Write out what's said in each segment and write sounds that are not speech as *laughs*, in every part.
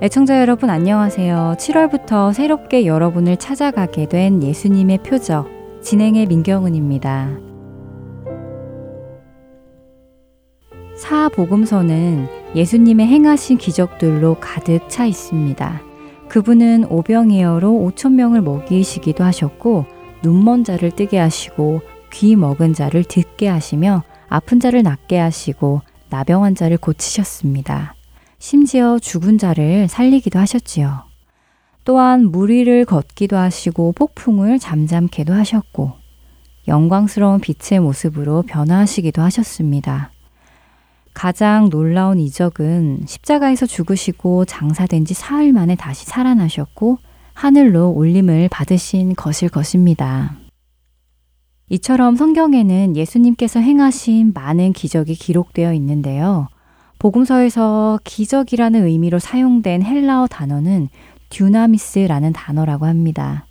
애청자 여러분 안녕하세요. 7월부터 새롭게 여러분을 찾아가게 된 예수님의 표적 진행의 민경은입니다. 사복음서는 예수님의 행하신 기적들로 가득 차 있습니다. 그분은 오병이어로 5천 명을 먹이시기도 하셨고 눈먼 자를 뜨게 하시고 귀 먹은 자를 듣게 하시며 아픈 자를 낫게 하시고 나병한 자를 고치셨습니다. 심지어 죽은 자를 살리기도 하셨지요. 또한 물 위를 걷기도 하시고 폭풍을 잠잠케도 하셨고 영광스러운 빛의 모습으로 변화하시기도 하셨습니다. 가장 놀라운 이적은 십자가에서 죽으시고 장사된 지 사흘 만에 다시 살아나셨고 하늘로 올림을 받으신 것일 것입니다. 이처럼 성경에는 예수님께서 행하신 많은 기적이 기록되어 있는데요. 복음서에서 기적이라는 의미로 사용된 헬라어 단어는 듀나미스라는 단어라고 합니다.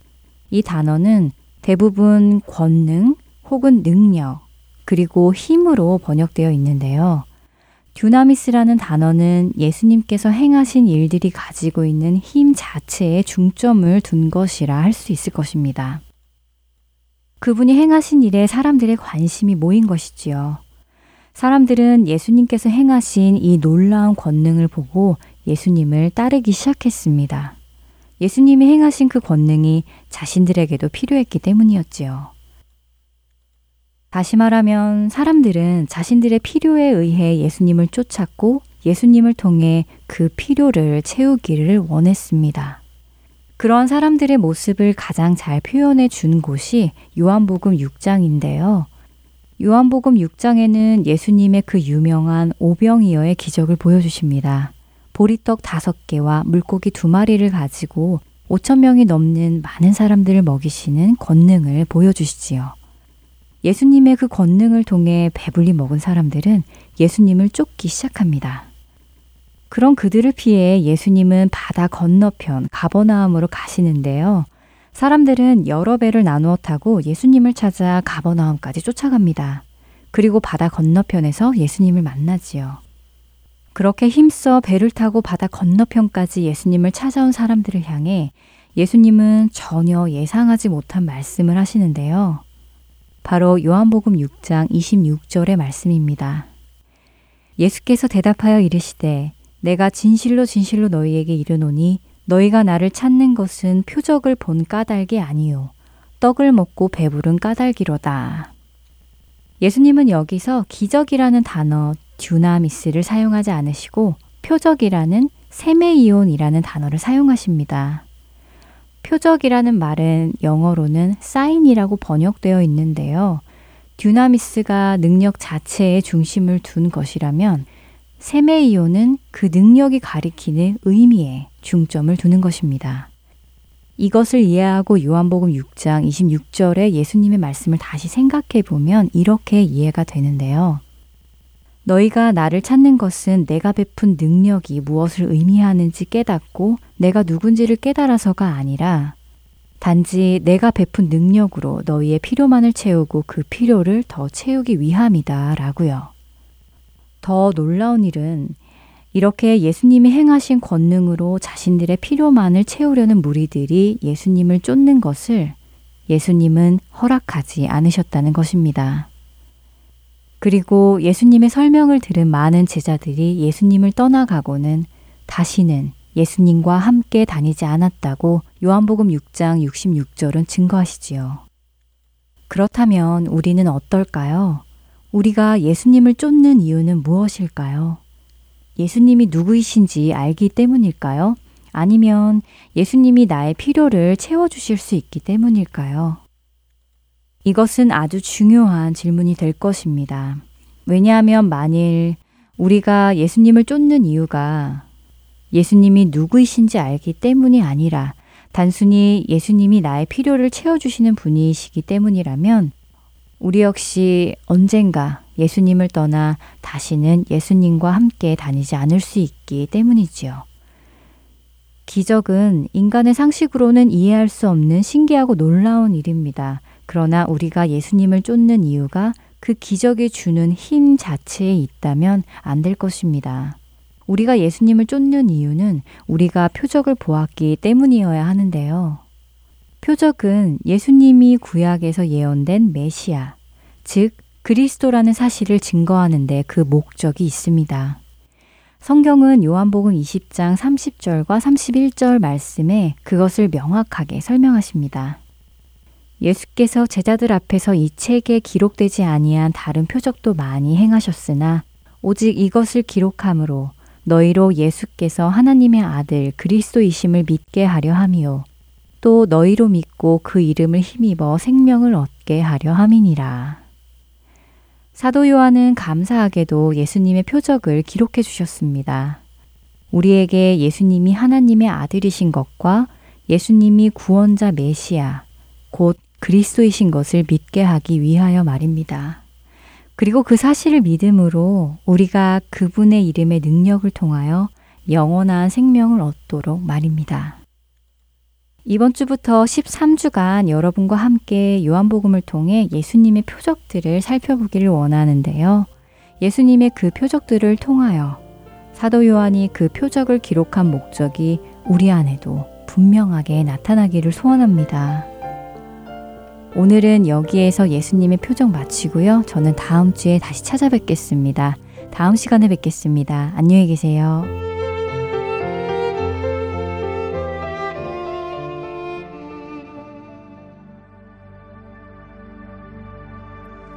이 단어는 대부분 권능 혹은 능력 그리고 힘으로 번역되어 있는데요. 듀나미스라는 단어는 예수님께서 행하신 일들이 가지고 있는 힘 자체에 중점을 둔 것이라 할 수 있을 것입니다. 그분이 행하신 일에 사람들의 관심이 모인 것이지요. 사람들은 예수님께서 행하신 이 놀라운 권능을 보고 예수님을 따르기 시작했습니다. 예수님이 행하신 그 권능이 자신들에게도 필요했기 때문이었지요. 다시 말하면 사람들은 자신들의 필요에 의해 예수님을 쫓았고 예수님을 통해 그 필요를 채우기를 원했습니다. 그런 사람들의 모습을 가장 잘 표현해 준 곳이 요한복음 6장인데요. 요한복음 6장에는 예수님의 그 유명한 오병이어의 기적을 보여주십니다. 보리떡 다섯 개와 물고기 두 마리를 가지고 5천 명이 넘는 많은 사람들을 먹이시는 권능을 보여주시지요. 예수님의 그 권능을 통해 배불리 먹은 사람들은 예수님을 쫓기 시작합니다. 그런 그들을 피해 예수님은 바다 건너편 가버나움으로 가시는데요. 사람들은 여러 배를 나누어 타고 예수님을 찾아 가버나움까지 쫓아갑니다. 그리고 바다 건너편에서 예수님을 만나지요. 그렇게 힘써 배를 타고 바다 건너편까지 예수님을 찾아온 사람들을 향해 예수님은 전혀 예상하지 못한 말씀을 하시는데요. 바로 요한복음 6장 26절의 말씀입니다. 예수께서 대답하여 이르시되 내가 진실로 진실로 너희에게 이르노니 너희가 나를 찾는 것은 표적을 본 까닭이 아니요. 떡을 먹고 배부른 까닭이로다. 예수님은 여기서 기적이라는 단어 듀나미스를 사용하지 않으시고 표적이라는 세메이온이라는 단어를 사용하십니다. 표적이라는 말은 영어로는 사인이라고 번역되어 있는데요. 듀나미스가 능력 자체에 중심을 둔 것이라면 세메이온은 그 능력이 가리키는 의미에 중점을 두는 것입니다. 이것을 이해하고 요한복음 6장 26절에 예수님의 말씀을 다시 생각해 보면 이렇게 이해가 되는데요. 너희가 나를 찾는 것은 내가 베푼 능력이 무엇을 의미하는지 깨닫고 내가 누군지를 깨달아서가 아니라 단지 내가 베푼 능력으로 너희의 필요만을 채우고 그 필요를 더 채우기 위함이다 라고요. 더 놀라운 일은 이렇게 예수님이 행하신 권능으로 자신들의 필요만을 채우려는 무리들이 예수님을 쫓는 것을 예수님은 허락하지 않으셨다는 것입니다. 그리고 예수님의 설명을 들은 많은 제자들이 예수님을 떠나가고는 다시는 예수님과 함께 다니지 않았다고 요한복음 6장 66절은 증거하시지요. 그렇다면 우리는 어떨까요? 우리가 예수님을 쫓는 이유는 무엇일까요? 예수님이 누구이신지 알기 때문일까요? 아니면 예수님이 나의 필요를 채워주실 수 있기 때문일까요? 이것은 아주 중요한 질문이 될 것입니다. 왜냐하면 만일 우리가 예수님을 쫓는 이유가 예수님이 누구이신지 알기 때문이 아니라 단순히 예수님이 나의 필요를 채워주시는 분이시기 때문이라면 우리 역시 언젠가 예수님을 떠나 다시는 예수님과 함께 다니지 않을 수 있기 때문이지요. 기적은 인간의 상식으로는 이해할 수 없는 신기하고 놀라운 일입니다. 그러나 우리가 예수님을 쫓는 이유가 그 기적이 주는 힘 자체에 있다면 안 될 것입니다. 우리가 예수님을 쫓는 이유는 우리가 표적을 보았기 때문이어야 하는데요. 표적은 예수님이 구약에서 예언된 메시아, 즉 그리스도라는 사실을 증거하는데 그 목적이 있습니다. 성경은 요한복음 20장 30절과 31절 말씀에 그것을 명확하게 설명하십니다. 예수께서 제자들 앞에서 이 책에 기록되지 아니한 다른 표적도 많이 행하셨으나 오직 이것을 기록함으로 너희로 예수께서 하나님의 아들 그리스도이심을 믿게 하려 함이요 또 너희로 믿고 그 이름을 힘입어 생명을 얻게 하려 함이니라. 사도 요한은 감사하게도 예수님의 표적을 기록해 주셨습니다. 우리에게 예수님이 하나님의 아들이신 것과 예수님이 구원자 메시아, 곧 그리스도이신 것을 믿게 하기 위하여 말입니다. 그리고 그 사실을 믿음으로 우리가 그분의 이름의 능력을 통하여 영원한 생명을 얻도록 말입니다. 이번 주부터 13주간 여러분과 함께 요한복음을 통해 예수님의 표적들을 살펴보기를 원하는데요. 예수님의 그 표적들을 통하여 사도 요한이 그 표적을 기록한 목적이 우리 안에도 분명하게 나타나기를 소원합니다. 오늘은 여기에서 예수님의 표적 마치고요. 저는 다음 주에 다시 찾아뵙겠습니다. 다음 시간에 뵙겠습니다. 안녕히 계세요.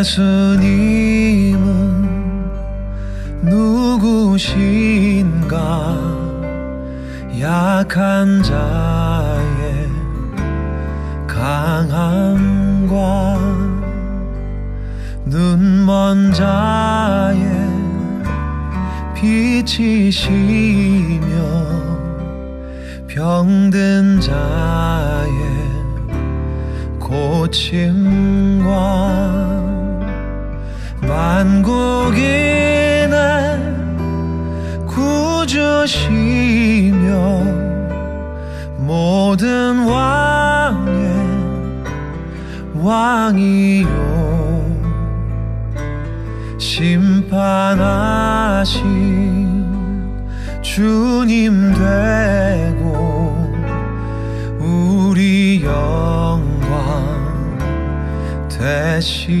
예수님은 누구신가? 약한 자의 강함과 눈먼 자의 빛이시며 병든 자의 고침 만국인의 구주시며 모든 왕의 왕이요. 심판하신 주님 되고 우리 영광 대신에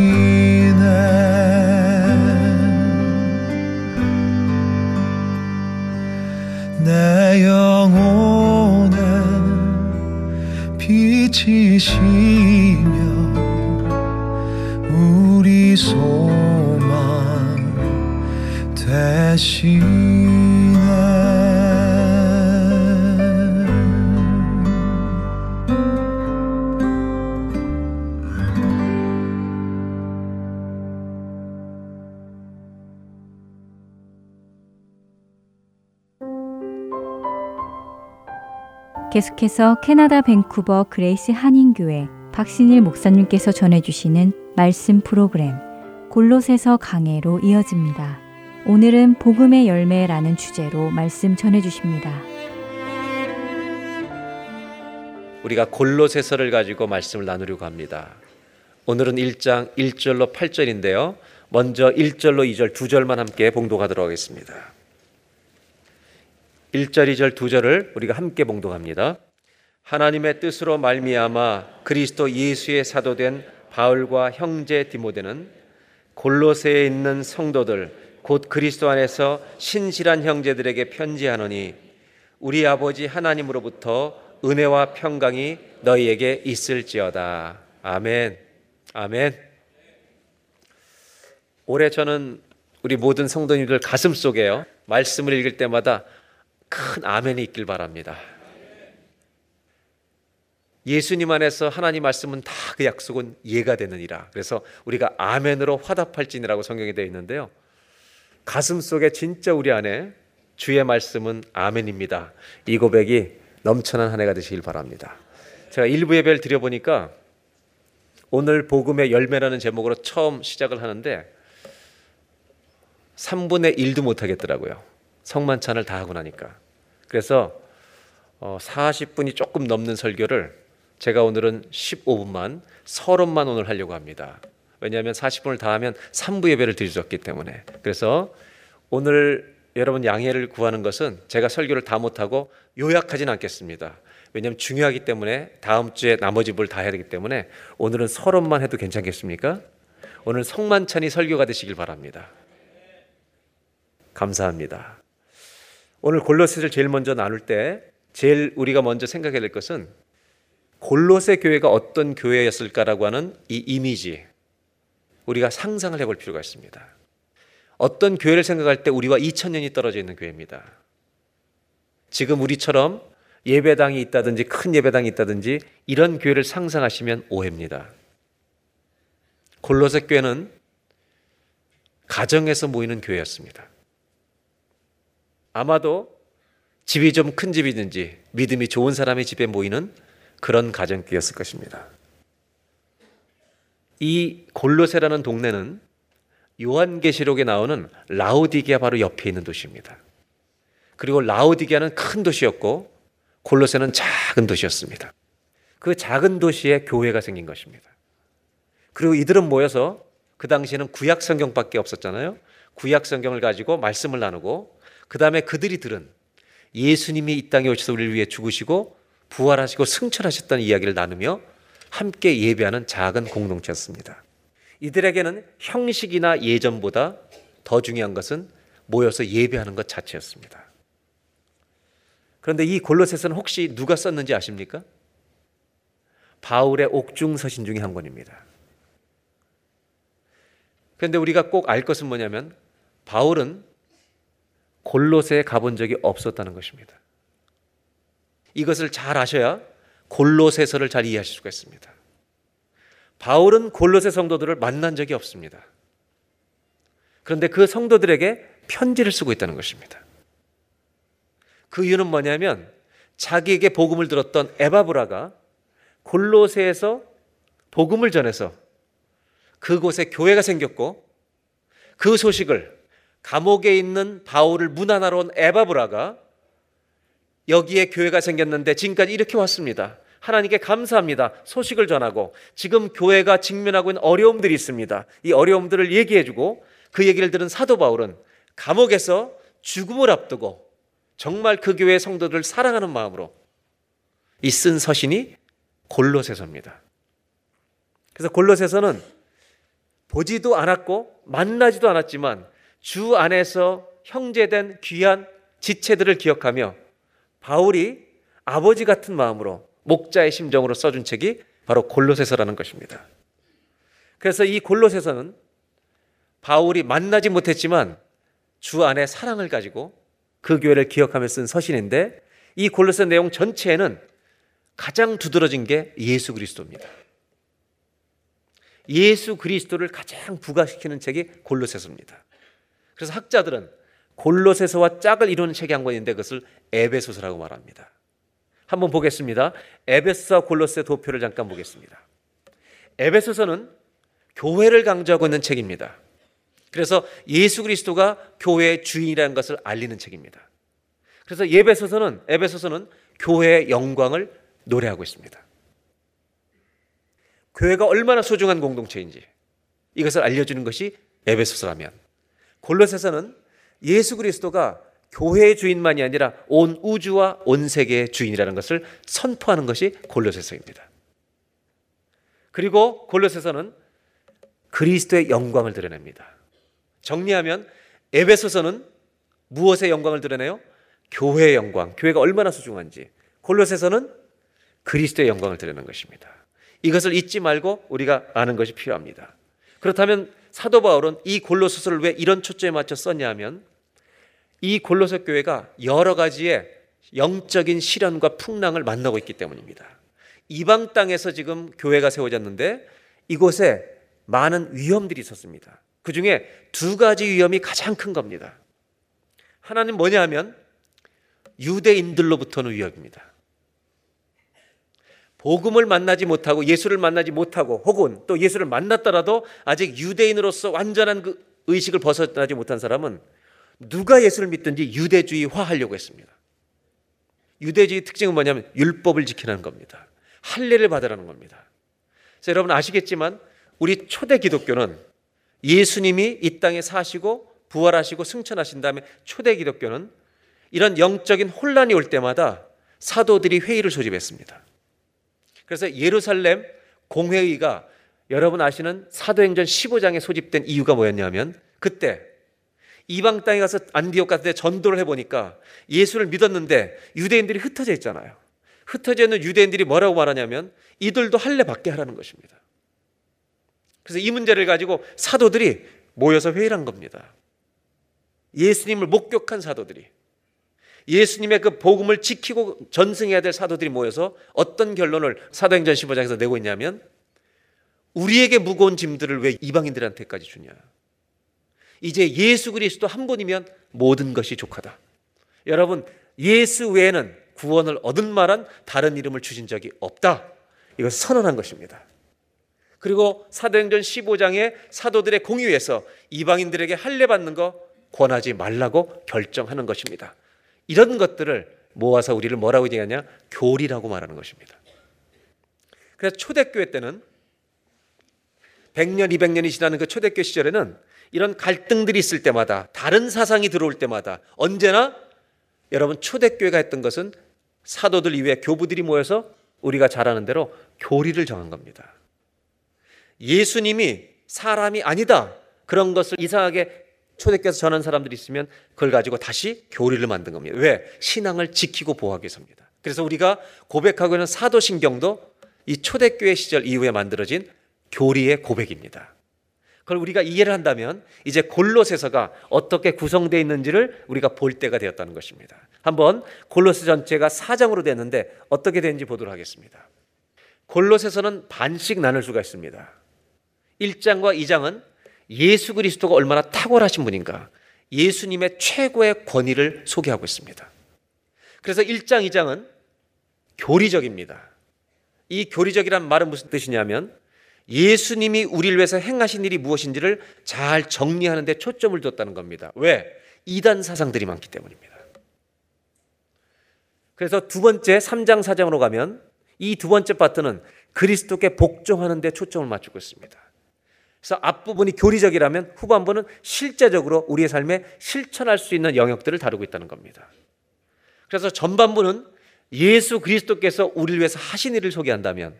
비치시며 우리 소망 대신 계속해서 캐나다 밴쿠버 그레이스 한인교회 박신일 목사님께서 전해주시는 말씀 프로그램 골로새서 강해로 이어집니다. 오늘은 복음의 열매라는 주제로 말씀 전해주십니다. 우리가 골로새서를 가지고 말씀을 나누려고 합니다. 오늘은 1장 1절로 8절인데요. 먼저 1절로 2절 두 절만 함께 봉독하도록 하겠습니다. 1절, 2절, 2절을 우리가 함께 봉독합니다. 하나님의 뜻으로 말미암아 그리스도 예수의 사도된 바울과 형제 디모데는 골로새에 있는 성도들 곧 그리스도 안에서 신실한 형제들에게 편지하노니 우리 아버지 하나님으로부터 은혜와 평강이 너희에게 있을지어다. 아멘. 아멘. 올해 저는 우리 모든 성도님들 가슴 속에요. 말씀을 읽을 때마다 큰 아멘이 있길 바랍니다. 예수님 안에서 하나님 말씀은 다 그 약속은 예가 되느니라. 그래서 우리가 아멘으로 화답할지니라고 성경에 되어 있는데요. 가슴 속에 진짜 우리 안에 주의 말씀은 아멘입니다. 이 고백이 넘쳐난 한 해가 되시길 바랍니다. 제가 일부 예배를 드려보니까 오늘 복음의 열매라는 제목으로 처음 시작을 하는데 3분의 1도 못하겠더라고요. 성만찬을 다 하고 나니까. 그래서 어, 40분이 조금 넘는 설교를 제가 오늘은 15분만, 30만 오늘 하려고 합니다. 왜냐하면 40분을 다 하면 3부 예배를 드렸기 때문에. 그래서 오늘 여러분 양해를 구하는 것은 제가 설교를 다 못하고 요약하진 않겠습니다. 왜냐하면 중요하기 때문에 다음 주에 나머지 뭘 다 해야 되기 때문에 오늘은 서론만 해도 괜찮겠습니까? 오늘 성만찬이 설교가 되시길 바랍니다. 감사합니다. 오늘 골로새를 제일 먼저 나눌 때 제일 우리가 먼저 생각해야 될 것은 골로새 교회가 어떤 교회였을까라고 하는 이 이미지 우리가 상상을 해볼 필요가 있습니다. 어떤 교회를 생각할 때 우리와 2000년이 떨어져 있는 교회입니다. 지금 우리처럼 예배당이 있다든지 큰 예배당이 있다든지 이런 교회를 상상하시면 오해입니다. 골로새 교회는 가정에서 모이는 교회였습니다. 아마도 집이 좀 큰 집이든지 믿음이 좋은 사람의 집에 모이는 그런 가정교였을 것입니다. 이 골로세라는 동네는 요한계시록에 나오는 라오디게아 바로 옆에 있는 도시입니다. 그리고 라오디게아는 큰 도시였고 골로세는 작은 도시였습니다. 그 작은 도시에 교회가 생긴 것입니다. 그리고 이들은 모여서 그 당시에는 구약 성경밖에 없었잖아요. 구약 성경을 가지고 말씀을 나누고 그 다음에 그들이 들은 예수님이 이 땅에 오셔서 우리를 위해 죽으시고 부활하시고 승천하셨다는 이야기를 나누며 함께 예배하는 작은 공동체였습니다. 이들에게는 형식이나 예전보다 더 중요한 것은 모여서 예배하는 것 자체였습니다. 그런데 이 골로새서는 혹시 누가 썼는지 아십니까? 바울의 옥중 서신 중에 한 권입니다. 그런데 우리가 꼭 알 것은 뭐냐면 바울은 골로새에 가본 적이 없었다는 것입니다. 이것을 잘 아셔야 골로새서를 잘 이해하실 수가 있습니다. 바울은 골로새 성도들을 만난 적이 없습니다. 그런데 그 성도들에게 편지를 쓰고 있다는 것입니다. 그 이유는 뭐냐면 자기에게 복음을 들었던 에바브라가 골로새에서 복음을 전해서 그곳에 교회가 생겼고 그 소식을 감옥에 있는 바울을 문안하러 온 에바브라가 여기에 교회가 생겼는데 지금까지 이렇게 왔습니다. 하나님께 감사합니다. 소식을 전하고 지금 교회가 직면하고 있는 어려움들이 있습니다. 이 어려움들을 얘기해주고 그 얘기를 들은 사도 바울은 감옥에서 죽음을 앞두고 정말 그 교회 성도들을 사랑하는 마음으로 이 쓴 서신이 골로새서입니다. 그래서 골로새서는 보지도 않았고 만나지도 않았지만 주 안에서 형제된 귀한 지체들을 기억하며 바울이 아버지 같은 마음으로 목자의 심정으로 써준 책이 바로 골로새서라는 것입니다. 그래서 이 골로새서는 바울이 만나지 못했지만 주 안에 사랑을 가지고 그 교회를 기억하며 쓴 서신인데 이 골로새 내용 전체에는 가장 두드러진 게 예수 그리스도입니다. 예수 그리스도를 가장 부각시키는 책이 골로새서입니다. 그래서 학자들은 골로새서와 짝을 이루는 책이 한 권인데 그것을 에베소서라고 말합니다. 한번 보겠습니다. 에베소와 골로새 도표를 잠깐 보겠습니다. 에베소서는 교회를 강조하고 있는 책입니다. 그래서 예수 그리스도가 교회의 주인이라는 것을 알리는 책입니다. 그래서 예배소서는 에베소서는 교회의 영광을 노래하고 있습니다. 교회가 얼마나 소중한 공동체인지 이것을 알려주는 것이 에베소서라면 골로새서는 예수 그리스도가 교회의 주인만이 아니라 온 우주와 온 세계의 주인이라는 것을 선포하는 것이 골로새서입니다. 그리고 골로새서는 그리스도의 영광을 드러냅니다. 정리하면 에베소서는 무엇의 영광을 드러내요? 교회의 영광, 교회가 얼마나 소중한지. 골로새서는 그리스도의 영광을 드러내는 것입니다. 이것을 잊지 말고 우리가 아는 것이 필요합니다. 그렇다면 사도 바울은 이 골로새서를 왜 이런 초점에 맞춰 썼냐 하면 이 골로새 교회가 여러 가지의 영적인 시련과 풍랑을 만나고 있기 때문입니다. 이방 땅에서 지금 교회가 세워졌는데 이곳에 많은 위험들이 있었습니다. 그 중에 두 가지 위험이 가장 큰 겁니다. 하나는 뭐냐 하면 유대인들로부터는 위협입니다. 복음을 만나지 못하고 예수를 만나지 못하고 혹은 또 예수를 만났더라도 아직 유대인으로서 완전한 그 의식을 벗어나지 못한 사람은 누가 예수를 믿든지 유대주의화 하려고 했습니다. 유대주의 특징은 뭐냐면 율법을 지키는 겁니다. 할례를 받으라는 겁니다. 그래서 여러분 아시겠지만 우리 초대 기독교는 예수님이 이 땅에 사시고 부활하시고 승천하신 다음에 초대 기독교는 이런 영적인 혼란이 올 때마다 사도들이 회의를 소집했습니다. 그래서 예루살렘 공회의가 여러분 아시는 사도행전 15장에 소집된 이유가 뭐였냐면 그때 이방 땅에 가서 안디옥 같은 데 전도를 해보니까 예수를 믿었는데 유대인들이 흩어져 있잖아요. 흩어져 있는 유대인들이 뭐라고 말하냐면 이들도 할례 받게 하라는 것입니다. 그래서 이 문제를 가지고 사도들이 모여서 회의를 한 겁니다. 예수님을 목격한 사도들이 예수님의 그 복음을 지키고 전승해야 될 사도들이 모여서 어떤 결론을 사도행전 15장에서 내고 있냐면 우리에게 무거운 짐들을 왜 이방인들한테까지 주냐. 이제 예수 그리스도 한 분이면 모든 것이 족하다. 여러분, 예수 외에는 구원을 얻은 말한 다른 이름을 주신 적이 없다. 이것을 선언한 것입니다. 그리고 사도행전 15장의 사도들의 공유에서 이방인들에게 할례 받는 거 권하지 말라고 결정하는 것입니다. 이런 것들을 모아서 우리를 뭐라고 얘기하냐? 교리라고 말하는 것입니다. 그래서 초대교회 때는 100년, 200년이 지나는 그 초대교회 시절에는 이런 갈등들이 있을 때마다 다른 사상이 들어올 때마다 언제나 여러분 초대교회가 했던 것은 사도들 이외에 교부들이 모여서 우리가 잘 아는 대로 교리를 정한 겁니다. 예수님이 사람이 아니다. 그런 것을 이상하게 초대교에서 전한 사람들이 있으면 그걸 가지고 다시 교리를 만든 겁니다. 왜? 신앙을 지키고 보호하기 위해서입니다. 그래서 우리가 고백하고 있는 사도신경도 이 초대교회 시절 이후에 만들어진 교리의 고백입니다. 그걸 우리가 이해를 한다면 이제 골로새서가 어떻게 구성되어 있는지를 우리가 볼 때가 되었다는 것입니다. 한번 골로새 전체가 4장으로 됐는데 어떻게 되는지 보도록 하겠습니다. 골로새서는 반씩 나눌 수가 있습니다. 1장과 2장은 예수 그리스도가 얼마나 탁월하신 분인가, 예수님의 최고의 권위를 소개하고 있습니다. 그래서 1장, 2장은 교리적입니다. 이 교리적이란 말은 무슨 뜻이냐면 예수님이 우리를 위해서 행하신 일이 무엇인지를 잘 정리하는 데 초점을 뒀다는 겁니다. 왜? 이단 사상들이 많기 때문입니다. 그래서 두 번째 3장 4장으로 가면 이 두 번째 파트는 그리스도께 복종하는 데 초점을 맞추고 있습니다. 그래서 앞부분이 교리적이라면 후반부는 실제적으로 우리의 삶에 실천할 수 있는 영역들을 다루고 있다는 겁니다. 그래서 전반부는 예수 그리스도께서 우리를 위해서 하신 일을 소개한다면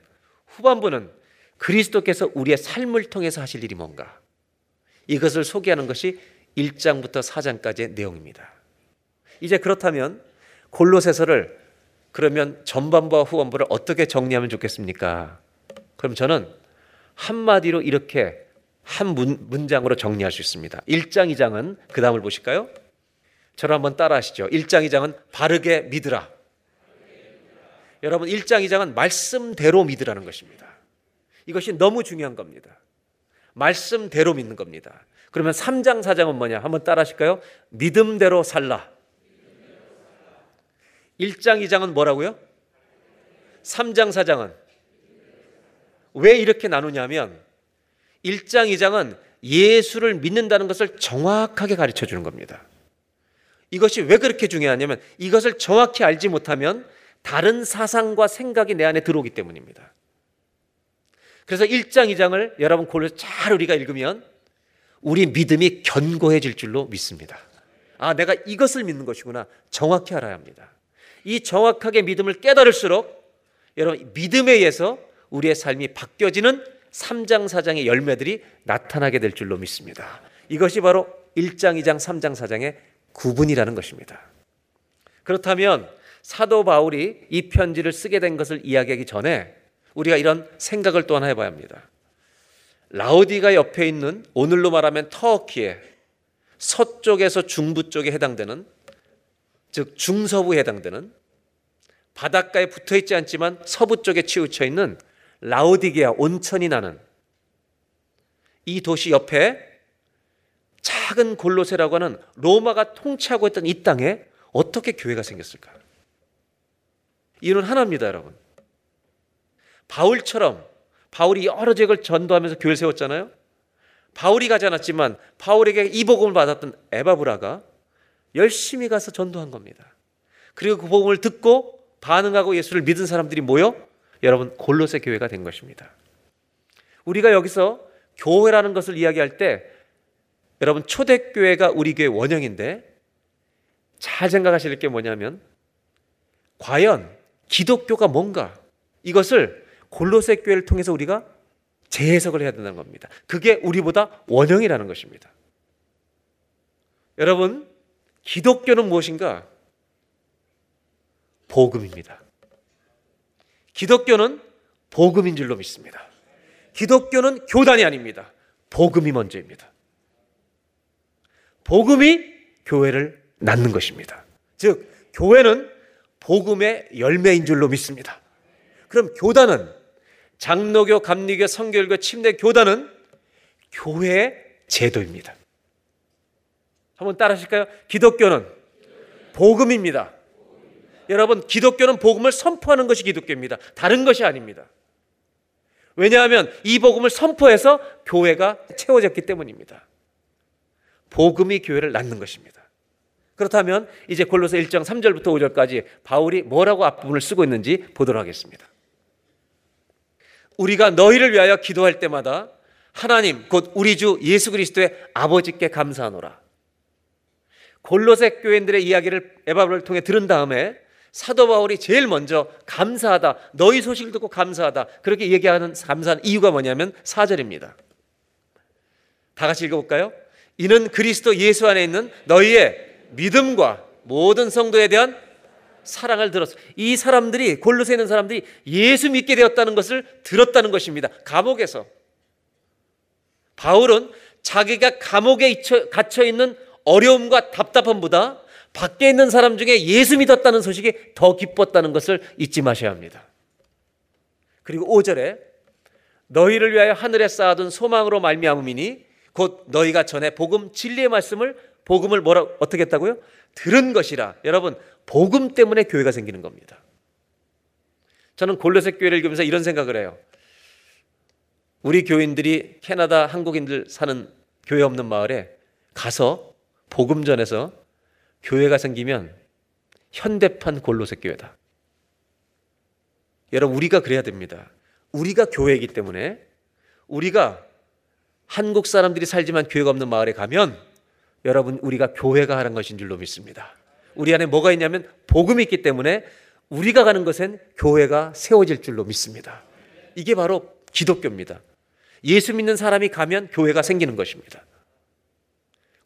후반부는 그리스도께서 우리의 삶을 통해서 하실 일이 뭔가 이것을 소개하는 것이 1장부터 4장까지의 내용입니다. 이제 그렇다면 골로새서를 그러면 전반부와 후반부를 어떻게 정리하면 좋겠습니까? 그럼 저는 한마디로 이렇게 한 문, 문장으로 정리할 수 있습니다. 1장, 2장은 그 다음을 보실까요? 저를 한번 따라 하시죠. 1장, 2장은 바르게 믿으라. 여러분, 1장, 2장은 말씀대로 믿으라는 것입니다. 이것이 너무 중요한 겁니다. 말씀대로 믿는 겁니다. 그러면 3장, 4장은 뭐냐? 한번 따라 하실까요? 믿음대로 살라. 1장, 2장은 뭐라고요? 3장, 4장은 왜 이렇게 나누냐면 1장, 2장은 예수를 믿는다는 것을 정확하게 가르쳐 주는 겁니다. 이것이 왜 그렇게 중요하냐면 이것을 정확히 알지 못하면 다른 사상과 생각이 내 안에 들어오기 때문입니다. 그래서 1장, 2장을 여러분 골로 잘 우리가 읽으면 우리 믿음이 견고해질 줄로 믿습니다. 아, 내가 이것을 믿는 것이구나. 정확히 알아야 합니다. 이 정확하게 믿음을 깨달을수록 여러분 믿음에 의해서 우리의 삶이 바뀌어지는 3장, 4장의 열매들이 나타나게 될 줄로 믿습니다. 이것이 바로 1장, 2장, 3장, 4장의 구분이라는 것입니다. 그렇다면 사도 바울이 이 편지를 쓰게 된 것을 이야기하기 전에 우리가 이런 생각을 또 하나 해봐야 합니다. 라우디가 옆에 있는 오늘로 말하면 터키의 서쪽에서 중부 쪽에 해당되는 즉 중서부에 해당되는 바닷가에 붙어 있지 않지만 서부 쪽에 치우쳐 있는 라우디게아 온천이 나는 이 도시 옆에 작은 골로세라고 하는 로마가 통치하고 있던 이 땅에 어떻게 교회가 생겼을까? 이유는 하나입니다, 여러분. 바울처럼 바울이 여러 지역을 전도하면서 교회를 세웠잖아요. 바울이 가지 않았지만 바울에게 이 복음을 받았던 에바브라가 열심히 가서 전도한 겁니다. 그리고 그 복음을 듣고 반응하고 예수를 믿은 사람들이 모여 여러분 골로새 교회가 된 것입니다. 우리가 여기서 교회라는 것을 이야기할 때 여러분 초대교회가 우리 교회 원형인데 잘 생각하실 게 뭐냐면 과연 기독교가 뭔가 이것을 골로새 교회를 통해서 우리가 재해석을 해야 된다는 겁니다. 그게 우리보다 원형이라는 것입니다. 여러분 기독교는 무엇인가? 복음입니다. 기독교는 복음인 줄로 믿습니다. 기독교는 교단이 아닙니다. 복음이 먼저입니다. 복음이 교회를 낳는 것입니다. 즉, 교회는 복음의 열매인 줄로 믿습니다. 그럼 교단은 장로교, 감리교, 성결교, 침례 교단은 교회의 제도입니다. 한번 따라 하실까요? 기독교는 복음입니다. 여러분, 기독교는 복음을 선포하는 것이 기독교입니다. 다른 것이 아닙니다. 왜냐하면 이 복음을 선포해서 교회가 채워졌기 때문입니다. 복음이 교회를 낳는 것입니다. 그렇다면 이제 골로새 1장 3절부터 5절까지 바울이 뭐라고 앞부분을 쓰고 있는지 보도록 하겠습니다. 우리가 너희를 위하여 기도할 때마다 하나님 곧 우리 주 예수 그리스도의 아버지께 감사하노라. 골로새 교인들의 이야기를 에바브를 통해 들은 다음에 사도 바울이 제일 먼저 감사하다. 너희 소식을 듣고 감사하다. 그렇게 얘기하는 감사한 이유가 뭐냐면 4절입니다. 다 같이 읽어볼까요? 이는 그리스도 예수 안에 있는 너희의 믿음과 모든 성도에 대한 사랑을 들었어. 이 사람들이 골로새 있는 사람들이 예수 믿게 되었다는 것을 들었다는 것입니다. 감옥에서 바울은 자기가 감옥에 갇혀 있는 어려움과 답답함보다 밖에 있는 사람 중에 예수 믿었다는 소식이 더 기뻤다는 것을 잊지 마셔야 합니다. 그리고 5절에 너희를 위하여 하늘에 쌓아둔 소망으로 말미암음이니 곧 너희가 전에 복음 진리의 말씀을 복음을 뭐라 어떻게 했다고요? 들은 것이라. 여러분, 복음 때문에 교회가 생기는 겁니다. 저는 골로새 교회를 읽으면서 이런 생각을 해요. 우리 교인들이 캐나다 한국인들 사는 교회 없는 마을에 가서 복음 전해서 교회가 생기면 현대판 골로새 교회다. 여러분 우리가 그래야 됩니다. 우리가 교회이기 때문에 우리가 한국 사람들이 살지만 교회가 없는 마을에 가면 여러분 우리가 교회가 하는 것인 줄로 믿습니다. 우리 안에 뭐가 있냐면 복음이 있기 때문에 우리가 가는 것엔 교회가 세워질 줄로 믿습니다. 이게 바로 기독교입니다. 예수 믿는 사람이 가면 교회가 생기는 것입니다.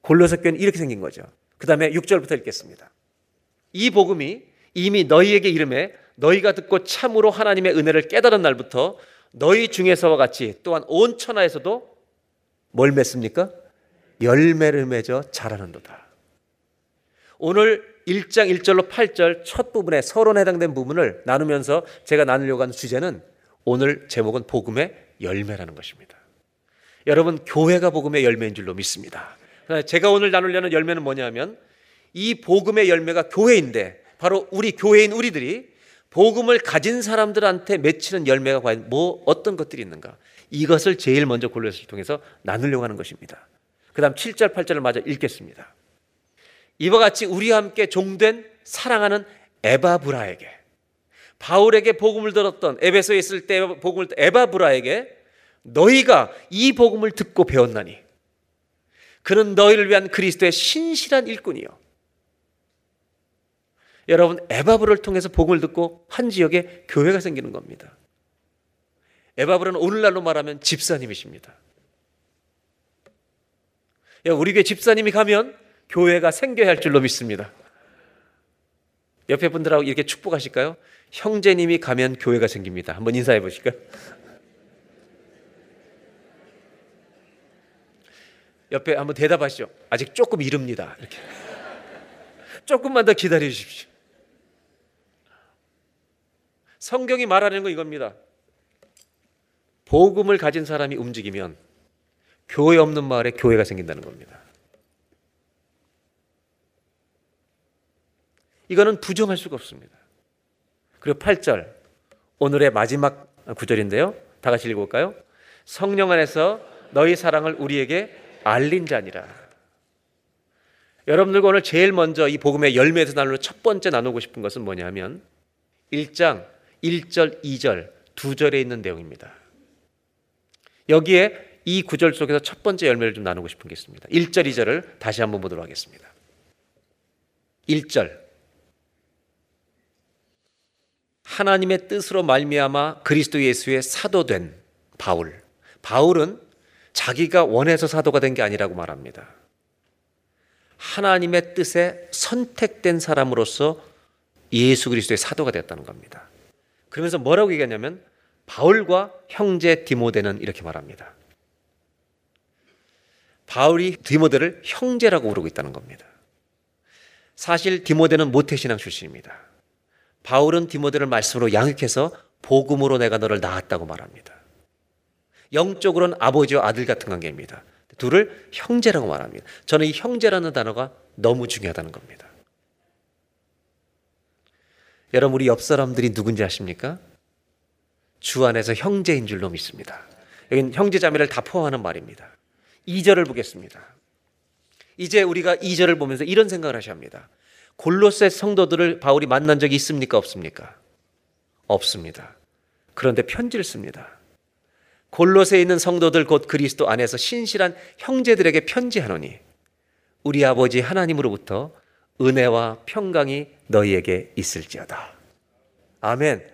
골로새 교회는 이렇게 생긴 거죠. 그 다음에 6절부터 읽겠습니다. 이 복음이 이미 너희에게 이름에 너희가 듣고 참으로 하나님의 은혜를 깨달은 날부터 너희 중에서와 같이 또한 온 천하에서도 뭘 맺습니까? 열매를 맺어 자라는도다. 오늘 1장 1절로 8절 첫 부분에 서론에 해당된 부분을 나누면서 제가 나누려고 하는 주제는 오늘 제목은 복음의 열매라는 것입니다. 여러분 교회가 복음의 열매인 줄로 믿습니다. 제가 오늘 나누려는 열매는 뭐냐면 이 복음의 열매가 교회인데 바로 우리 교회인 우리들이 복음을 가진 사람들한테 맺히는 열매가 과연 뭐 어떤 것들이 있는가? 이것을 제일 먼저 골로새를 통해서 나누려고 하는 것입니다. 그다음 7절 8절을 마저 읽겠습니다. 이와 같이 우리와 함께 종된 사랑하는 에바브라에게 바울에게 복음을 들었던 에베소에 있을 때 복음을 에바브라에게 너희가 이 복음을 듣고 배웠나니 그는 너희를 위한 그리스도의 신실한 일꾼이요 여러분 에바브를 통해서 복음을 듣고 한 지역에 교회가 생기는 겁니다. 에바브는 오늘날로 말하면 집사님이십니다. 우리 교회 집사님이 가면 교회가 생겨야 할 줄로 믿습니다. 옆에 분들하고 이렇게 축복하실까요? 형제님이 가면 교회가 생깁니다. 한번 인사해 보실까요? 옆에 한번 대답하시죠. 아직 조금 이릅니다. 이렇게. 조금만 더 기다려 주십시오. 성경이 말하는 건 이겁니다. 복음을 가진 사람이 움직이면 교회 없는 마을에 교회가 생긴다는 겁니다. 이거는 부정할 수가 없습니다. 그리고 8절 오늘의 마지막 구절인데요. 다 같이 읽어볼까요? 성령 안에서 너희 사랑을 우리에게 알린 자니라. 여러분들과 오늘 제일 먼저 이 복음의 열매에서 나누는 첫 번째 나누고 싶은 것은 뭐냐면 1장 1절, 2절, 2절에 있는 내용입니다. 여기에 이 구절 속에서 첫 번째 열매를 좀 나누고 싶은 게 있습니다. 1절, 2절을 다시 한번 보도록 하겠습니다. 1절 하나님의 뜻으로 말미암아 그리스도 예수의 사도된 바울. 바울은 자기가 원해서 사도가 된 게 아니라고 말합니다. 하나님의 뜻에 선택된 사람으로서 예수 그리스도의 사도가 됐다는 겁니다. 그러면서 뭐라고 얘기하냐면 바울과 형제 디모데는 이렇게 말합니다. 바울이 디모데를 형제라고 부르고 있다는 겁니다. 사실 디모데는 모태신앙 출신입니다. 바울은 디모데를 말씀으로 양육해서 복음으로 내가 너를 낳았다고 말합니다. 영적으로는 아버지와 아들 같은 관계입니다. 둘을 형제라고 말합니다. 저는 이 형제라는 단어가 너무 중요하다는 겁니다. 여러분 우리 옆 사람들이 누군지 아십니까? 주 안에서 형제인 줄로 믿습니다. 여기는 형제 자매를 다 포함하는 말입니다. 2절을 보겠습니다. 이제 우리가 2절을 보면서 이런 생각을 하셔야 합니다. 골로새 성도들을 바울이 만난 적이 있습니까? 없습니까? 없습니다. 그런데 편지를 씁니다. 골로새에 있는 성도들 곧 그리스도 안에서 신실한 형제들에게 편지하노니 우리 아버지 하나님으로부터 은혜와 평강이 너희에게 있을지어다. 아멘.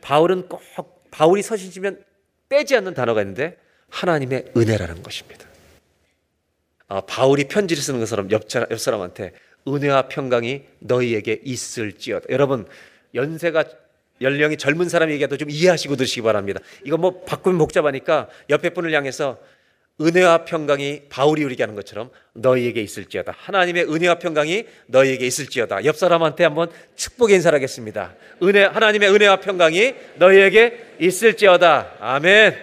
바울은 꼭 바울이 서신지면 빼지 않는 단어가 있는데 하나님의 은혜라는 것입니다. 아, 바울이 편지를 쓰는 것처럼 옆, 옆 사람한테 은혜와 평강이 너희에게 있을지어다. 여러분 연세가 연령이 젊은 사람 얘기해도 좀 이해하시고 들으시기 바랍니다. 이거 뭐 바꾸면 복잡하니까 옆에 분을 향해서 은혜와 평강이 바울이 우리에게 하는 것처럼 너희에게 있을지어다. 하나님의 은혜와 평강이 너희에게 있을지어다. 옆 사람한테 한번 축복의 인사를 하겠습니다. 은혜, 하나님의 은혜와 평강이 너희에게 있을지어다. 아멘.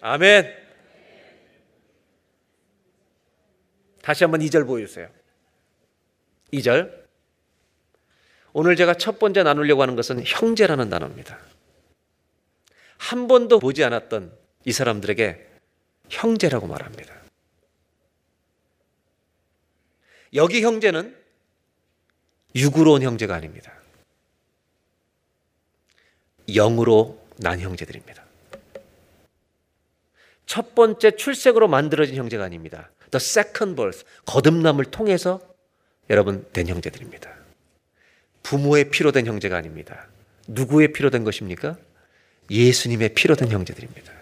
아멘. 다시 한번 2절 보여주세요. 2절. 오늘 제가 첫 번째 나누려고 하는 것은 형제라는 단어입니다. 한 번도 보지 않았던 이 사람들에게 형제라고 말합니다. 여기 형제는 육으로 온 형제가 아닙니다. 영으로 난 형제들입니다. 첫 번째 출생으로 만들어진 형제가 아닙니다. The second birth, 거듭남을 통해서 여러분 된 형제들입니다. 부모의 피로 된 형제가 아닙니다. 누구의 피로 된 것입니까? 예수님의 피로 된 형제들입니다.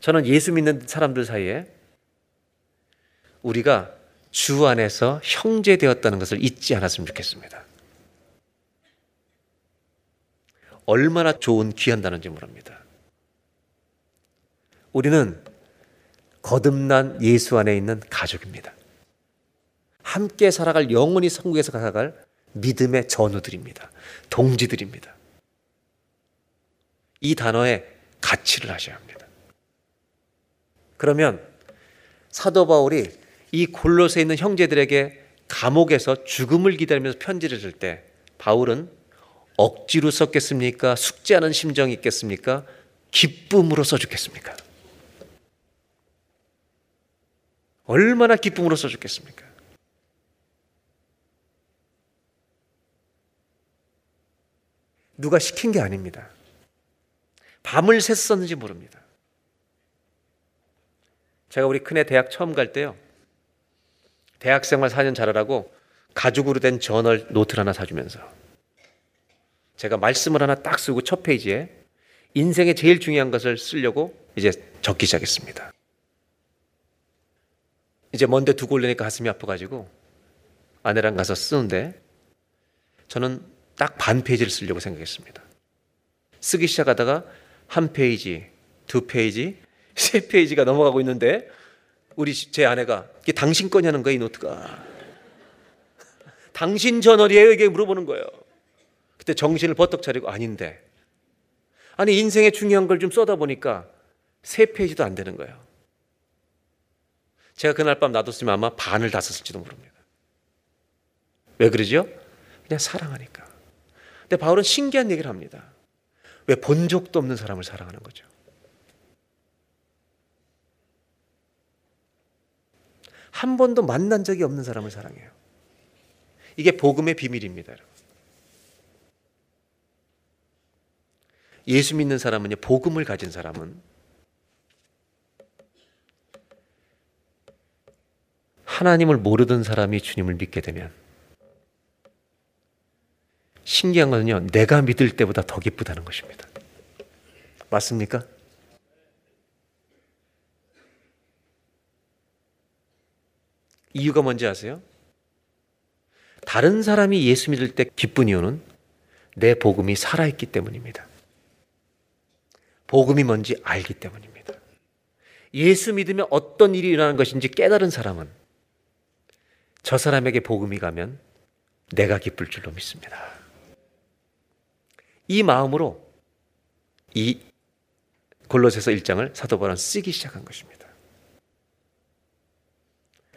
저는 예수 믿는 사람들 사이에 우리가 주 안에서 형제 되었다는 것을 잊지 않았으면 좋겠습니다. 얼마나 좋은 귀한 단어인지 모릅니다. 우리는 거듭난 예수 안에 있는 가족입니다. 함께 살아갈 영원히 성국에서 살아갈 믿음의 전우들입니다. 동지들입니다. 이 단어에 가치를 하셔야 합니다. 그러면 사도 바울이 이 골로새 있는 형제들에게 감옥에서 죽음을 기다리면서 편지를 쓸 때 바울은 억지로 썼겠습니까? 숙제하는 심정이 있겠습니까? 기쁨으로 써주겠습니까? 얼마나 기쁨으로 써주겠습니까? 누가 시킨 게 아닙니다. 밤을 샜었는지 모릅니다. 제가 우리 큰애 대학 처음 갈 때요. 대학생활 4년 잘하라고 가죽으로 된 저널 노트를 하나 사주면서 제가 말씀을 하나 딱 쓰고 첫 페이지에 인생의 제일 중요한 것을 쓰려고 이제 적기 시작했습니다. 이제 먼데 두고 올려니까 가슴이 아파가지고 아내랑 가서 쓰는데 저는 딱 반 페이지를 쓰려고 생각했습니다. 쓰기 시작하다가 한 페이지, 두 페이지, *laughs* 세 페이지가 넘어가고 있는데 우리 제 아내가 이게 당신 거냐는 거야 이 노트가. *laughs* 당신 journal이에요 이게 물어보는 거예요. 그때 정신을 퍼뜩 차리고 아닌데. 아니 인생에 중요한 걸 좀 써다 보니까 세 페이지도 안 되는 거예요. 제가 그날 밤 놔뒀으면 아마 반을 다 썼을지도 모릅니다. 왜 그러죠? 그냥 사랑하니까. 근데 바울은 신기한 얘기를 합니다. 왜 본 적도 없는 사람을 사랑하는 거죠? 한 번도 만난 적이 없는 사람을 사랑해요. 이게 복음의 비밀입니다, 여러분. 예수 믿는 사람은요, 복음을 가진 사람은 하나님을 모르던 사람이 주님을 믿게 되면 신기한 것은요, 내가 믿을 때보다 더 기쁘다는 것입니다. 맞습니까? 이유가 뭔지 아세요? 다른 사람이 예수 믿을 때 기쁜 이유는 내 복음이 살아있기 때문입니다. 복음이 뭔지 알기 때문입니다. 예수 믿으면 어떤 일이 일어나는 것인지 깨달은 사람은 저 사람에게 복음이 가면 내가 기쁠 줄로 믿습니다. 이 마음으로 이 골로새서 1장을 사도 바울은 쓰기 시작한 것입니다.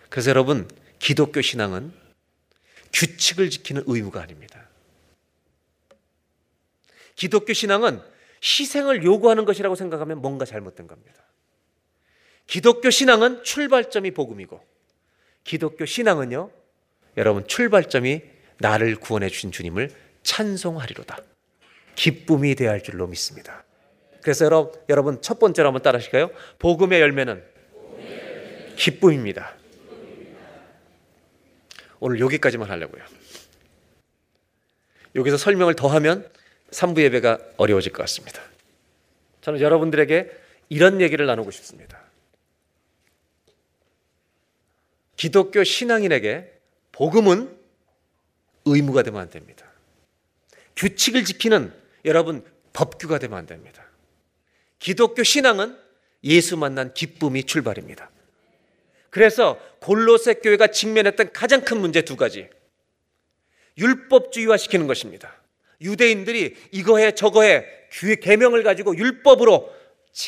그래서 여러분 기독교 신앙은 규칙을 지키는 의무가 아닙니다. 기독교 신앙은 희생을 요구하는 것이라고 생각하면 뭔가 잘못된 겁니다. 기독교 신앙은 출발점이 복음이고 기독교 신앙은요. 여러분 출발점이 나를 구원해 주신 주님을 찬송하리로다. 기쁨이 되어야 할 줄로 믿습니다. 그래서 여러분, 여러분 첫 번째로 한번 따라 하실까요? 복음의 열매는 기쁨입니다. 오늘 여기까지만 하려고요. 여기서 설명을 더 하면 3부 예배가 어려워질 것 같습니다. 저는 여러분들에게 이런 얘기를 나누고 싶습니다. 기독교 신앙인에게 복음은 의무가 되면 안 됩니다. 규칙을 지키는 여러분 법규가 되면 안 됩니다. 기독교 신앙은 예수 만난 기쁨이 출발입니다. 그래서 골로새 교회가 직면했던 가장 큰 문제 두 가지. 율법주의화 시키는 것입니다. 유대인들이 이거 해 저거 해 계명을 가지고 율법으로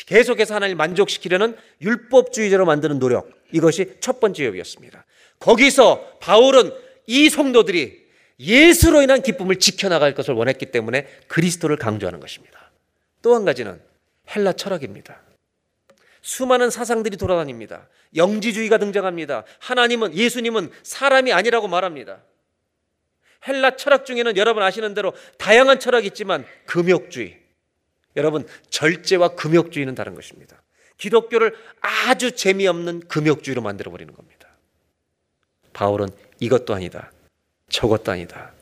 계속해서 하나님을 만족시키려는 율법주의자로 만드는 노력. 이것이 첫 번째 요이었습니다 거기서 바울은 이 성도들이 예수로 인한 기쁨을 지켜나갈 것을 원했기 때문에 그리스도를 강조하는 것입니다. 또 한 가지는 헬라 철학입니다. 수많은 사상들이 돌아다닙니다. 영지주의가 등장합니다. 하나님은 예수님은 사람이 아니라고 말합니다. 헬라 철학 중에는 여러분 아시는 대로 다양한 철학이 있지만 금욕주의. 여러분 절제와 금욕주의는 다른 것입니다. 기독교를 아주 재미없는 금욕주의로 만들어 버리는 겁니다. 바울은 이것도 아니다. 아니다.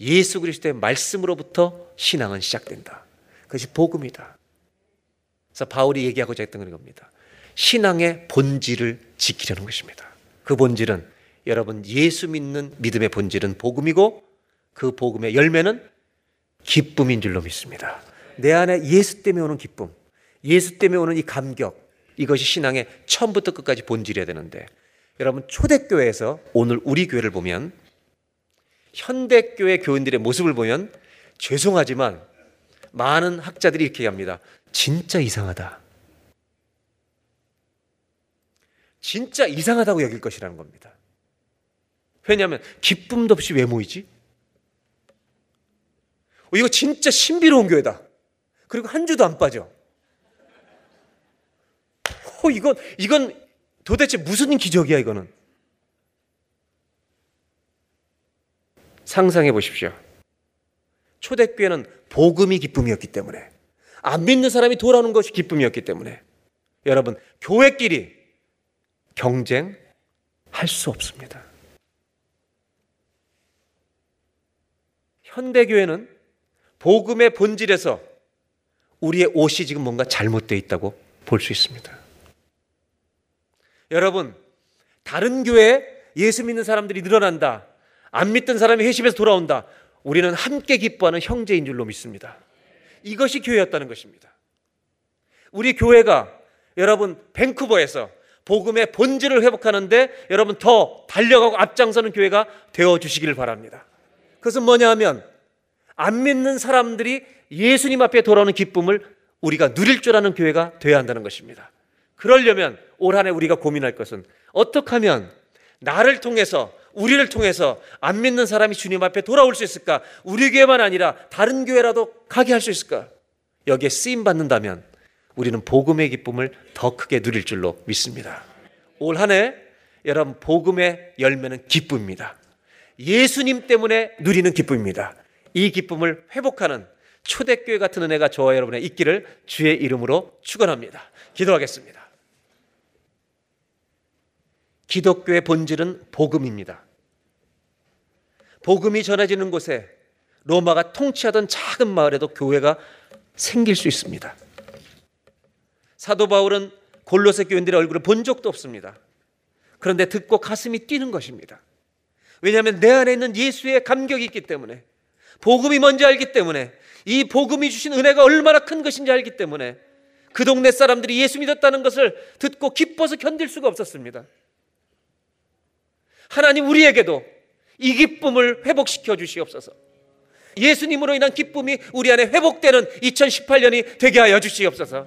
예수 그리스도의 말씀으로부터 신앙은 시작된다. 그것이 복음이다. 그래서 바울이 얘기하고자 했던 겁니다. 신앙의 본질을 지키려는 것입니다. 그 본질은 여러분 예수 믿는 믿음의 본질은 복음이고 그 복음의 열매는 기쁨인 줄로 믿습니다. 내 안에 예수 때문에 오는 기쁨, 예수 때문에 오는 이 감격, 이것이 신앙의 처음부터 끝까지 본질이어야 되는데 여러분 초대교회에서 오늘 우리 교회를 보면 현대교회 교인들의 모습을 보면 죄송하지만 많은 학자들이 이렇게 합니다. 진짜 이상하다. 진짜 이상하다고 여길 것이라는 겁니다. 왜냐하면 기쁨도 없이 왜 모이지? 어, 이거 진짜 신비로운 교회다. 그리고 한 주도 안 빠져. 어, 이건, 이건 도대체 무슨 기적이야, 이거는? 상상해 보십시오. 초대교회는 복음이 기쁨이었기 때문에, 안 믿는 사람이 돌아오는 것이 기쁨이었기 때문에, 여러분, 교회끼리 경쟁할 수 없습니다. 현대교회는 복음의 본질에서 우리의 옷이 지금 뭔가 잘못되어 있다고 볼 수 있습니다. 여러분, 다른 교회에 예수 믿는 사람들이 늘어난다. 안 믿던 사람이 회심해서 돌아온다. 우리는 함께 기뻐하는 형제인 줄로 믿습니다. 이것이 교회였다는 것입니다. 우리 교회가 여러분 밴쿠버에서 복음의 본질을 회복하는데 여러분 더 달려가고 앞장서는 교회가 되어 주시기를 바랍니다. 그것은 뭐냐 하면 안 믿는 사람들이 예수님 앞에 돌아오는 기쁨을 우리가 누릴 줄 아는 교회가 되어야 한다는 것입니다. 그러려면 올 한해 우리가 고민할 것은 어떻게 하면 나를 통해서 우리를 통해서 안 믿는 사람이 주님 앞에 돌아올 수 있을까? 우리 교회만 아니라 다른 교회라도 가게 할 수 있을까? 여기에 쓰임 받는다면 우리는 복음의 기쁨을 더 크게 누릴 줄로 믿습니다. 올 한 해 여러분 복음의 열매는 기쁨입니다. 예수님 때문에 누리는 기쁨입니다. 이 기쁨을 회복하는 초대교회 같은 은혜가 저와 여러분의 있기를 주의 이름으로 축원합니다. 기도하겠습니다. 기독교의 본질은 복음입니다. 복음이 전해지는 곳에 로마가 통치하던 작은 마을에도 교회가 생길 수 있습니다. 사도 바울은 골로새 교인들의 얼굴을 본 적도 없습니다. 그런데 듣고 가슴이 뛰는 것입니다. 왜냐하면 내 안에 있는 예수의 감격이 있기 때문에 복음이 뭔지 알기 때문에 이 복음이 주신 은혜가 얼마나 큰 것인지 알기 때문에 그 동네 사람들이 예수 믿었다는 것을 듣고 기뻐서 견딜 수가 없었습니다. 하나님 우리에게도 이 기쁨을 회복시켜 주시옵소서. 예수님으로 인한 기쁨이 우리 안에 회복되는 2018년이 되게 하여 주시옵소서.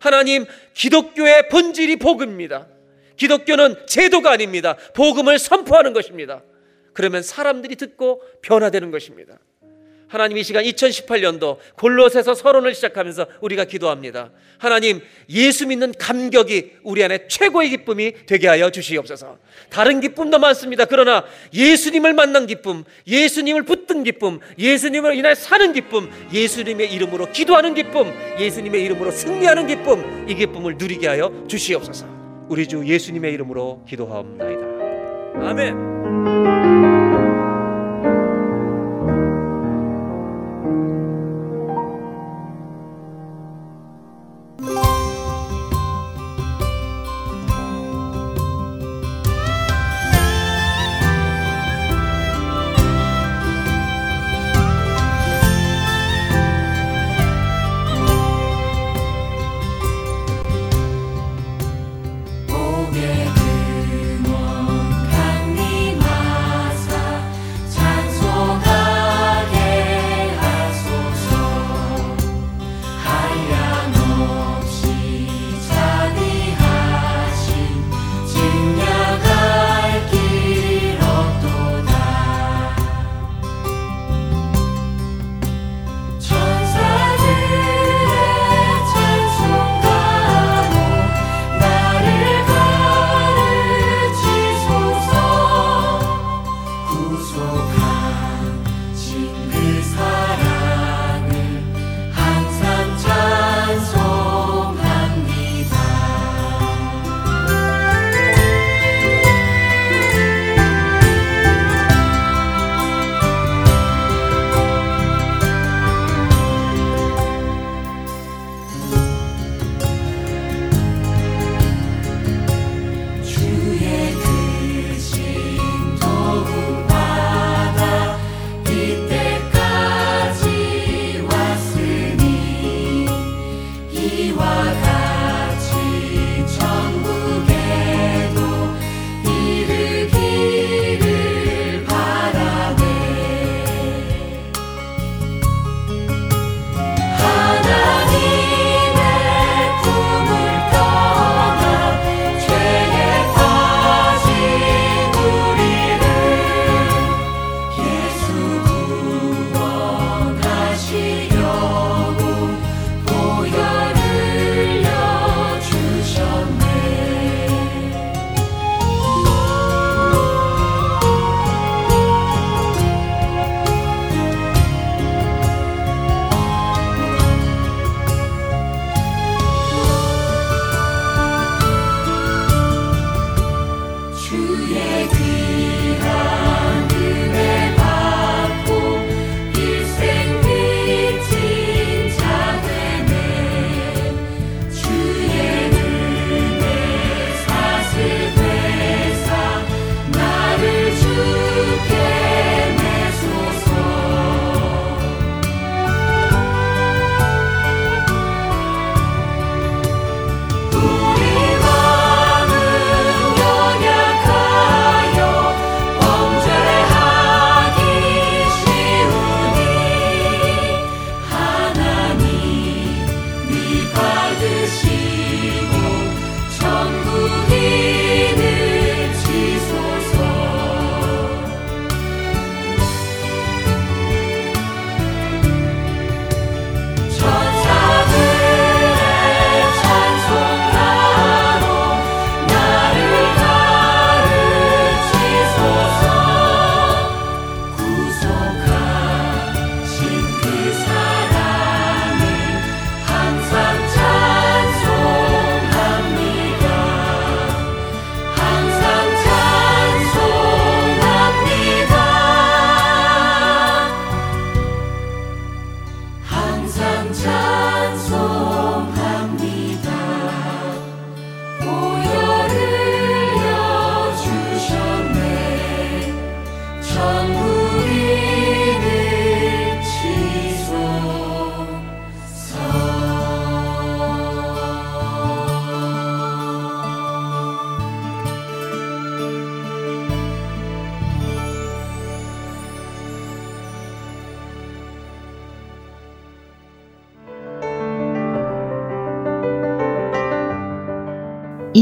하나님, 기독교의 본질이 복음입니다. 기독교는 제도가 아닙니다. 복음을 선포하는 것입니다. 그러면 사람들이 듣고 변화되는 것입니다. 하나님 이 시간 2018년도 골로새서 서론을 시작하면서 우리가 기도합니다. 하나님 예수 믿는 감격이 우리 안에 최고의 기쁨이 되게 하여 주시옵소서. 다른 기쁨도 많습니다. 그러나 예수님을 만난 기쁨, 예수님을 붙든 기쁨, 예수님을 인해 사는 기쁨, 예수님의 이름으로 기도하는 기쁨, 예수님의 이름으로 승리하는 기쁨, 이 기쁨을 누리게 하여 주시옵소서. 우리 주 예수님의 이름으로 기도하옵나이다. 아멘.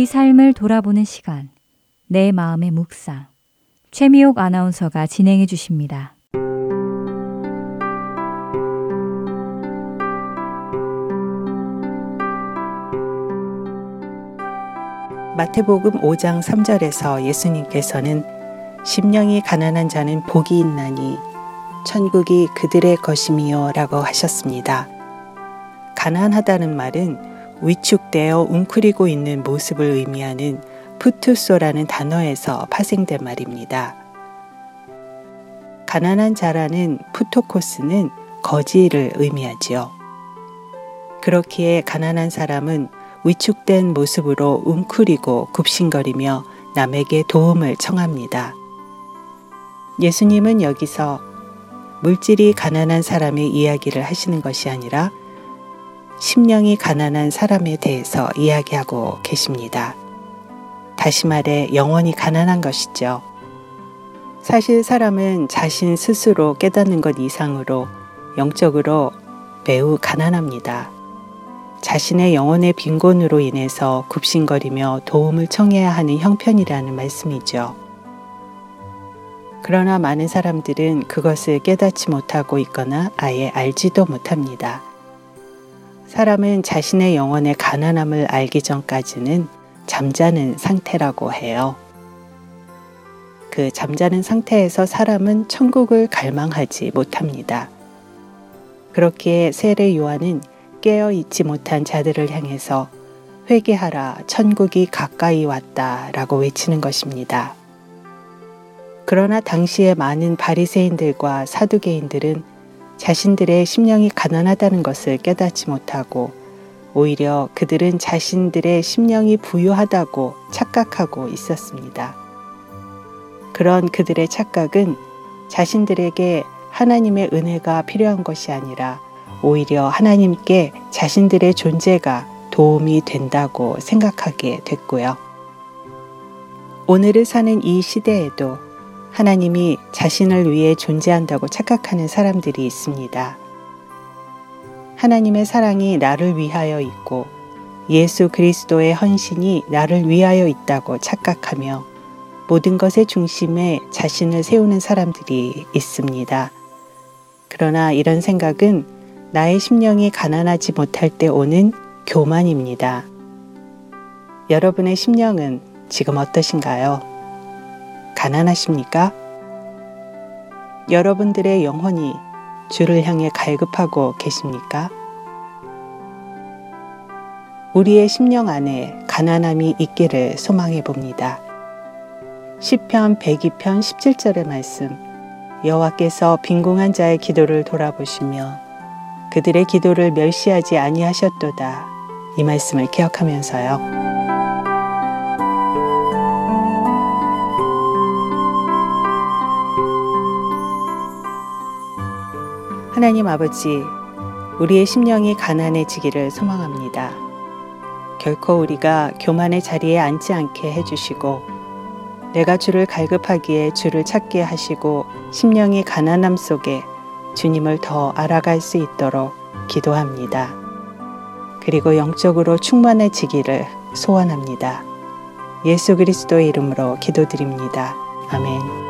우리 삶을 돌아보는 시간, 내 마음의 묵상. 최미옥 아나운서가 진행해 주십니다. 마태복음 5장 3절에서 예수님께서는 심령이 가난한 자는 복이 있나니 천국이 그들의 것임이요 라고 하셨습니다. 가난하다는 말은 위축되어 웅크리고 있는 모습을 의미하는 푸투소라는 단어에서 파생된 말입니다. 가난한 자라는 푸토코스는 거지를 의미하지요. 그렇기에 가난한 사람은 위축된 모습으로 웅크리고 굽신거리며 남에게 도움을 청합니다. 예수님은 여기서 물질이 가난한 사람의 이야기를 하시는 것이 아니라 심령이 가난한 사람에 대해서 이야기하고 계십니다. 다시 말해 영원히 가난한 것이죠. 사실 사람은 자신 스스로 깨닫는 것 이상으로 영적으로 매우 가난합니다. 자신의 영혼의 빈곤으로 인해서 굽신거리며 도움을 청해야 하는 형편이라는 말씀이죠. 그러나 많은 사람들은 그것을 깨닫지 못하고 있거나 아예 알지도 못합니다. 사람은 자신의 영혼의 가난함을 알기 전까지는 잠자는 상태라고 해요. 그 잠자는 상태에서 사람은 천국을 갈망하지 못합니다. 그렇기에 세례 요한은 깨어 있지 못한 자들을 향해서 회개하라 천국이 가까이 왔다 라고 외치는 것입니다. 그러나 당시에 많은 바리새인들과 사두개인들은 자신들의 심령이 가난하다는 것을 깨닫지 못하고 오히려 그들은 자신들의 심령이 부유하다고 착각하고 있었습니다. 그런 그들의 착각은 자신들에게 하나님의 은혜가 필요한 것이 아니라 오히려 하나님께 자신들의 존재가 도움이 된다고 생각하게 됐고요. 오늘을 사는 이 시대에도 하나님이 자신을 위해 존재한다고 착각하는 사람들이 있습니다. 하나님의 사랑이 나를 위하여 있고 예수 그리스도의 헌신이 나를 위하여 있다고 착각하며 모든 것의 중심에 자신을 세우는 사람들이 있습니다. 그러나 이런 생각은 나의 심령이 가난하지 못할 때 오는 교만입니다. 여러분의 심령은 지금 어떠신가요? 가난하십니까? 여러분들의 영혼이 주를 향해 갈급하고 계십니까? 우리의 심령 안에 가난함이 있기를 소망해 봅니다. 시편 102편 17절의 말씀 여호와께서 빈궁한 자의 기도를 돌아보시며 그들의 기도를 멸시하지 아니하셨도다. 이 말씀을 기억하면서요. 하나님 아버지, 우리의 심령이 가난해지기를 소망합니다. 결코 우리가 교만의 자리에 앉지 않게 해주시고, 내가 주를 갈급하기에 주를 찾게 하시고, 심령이 가난함 속에 주님을 더 알아갈 수 있도록 기도합니다. 그리고 영적으로 충만해지기를 소원합니다. 예수 그리스도의 이름으로 기도드립니다. 아멘.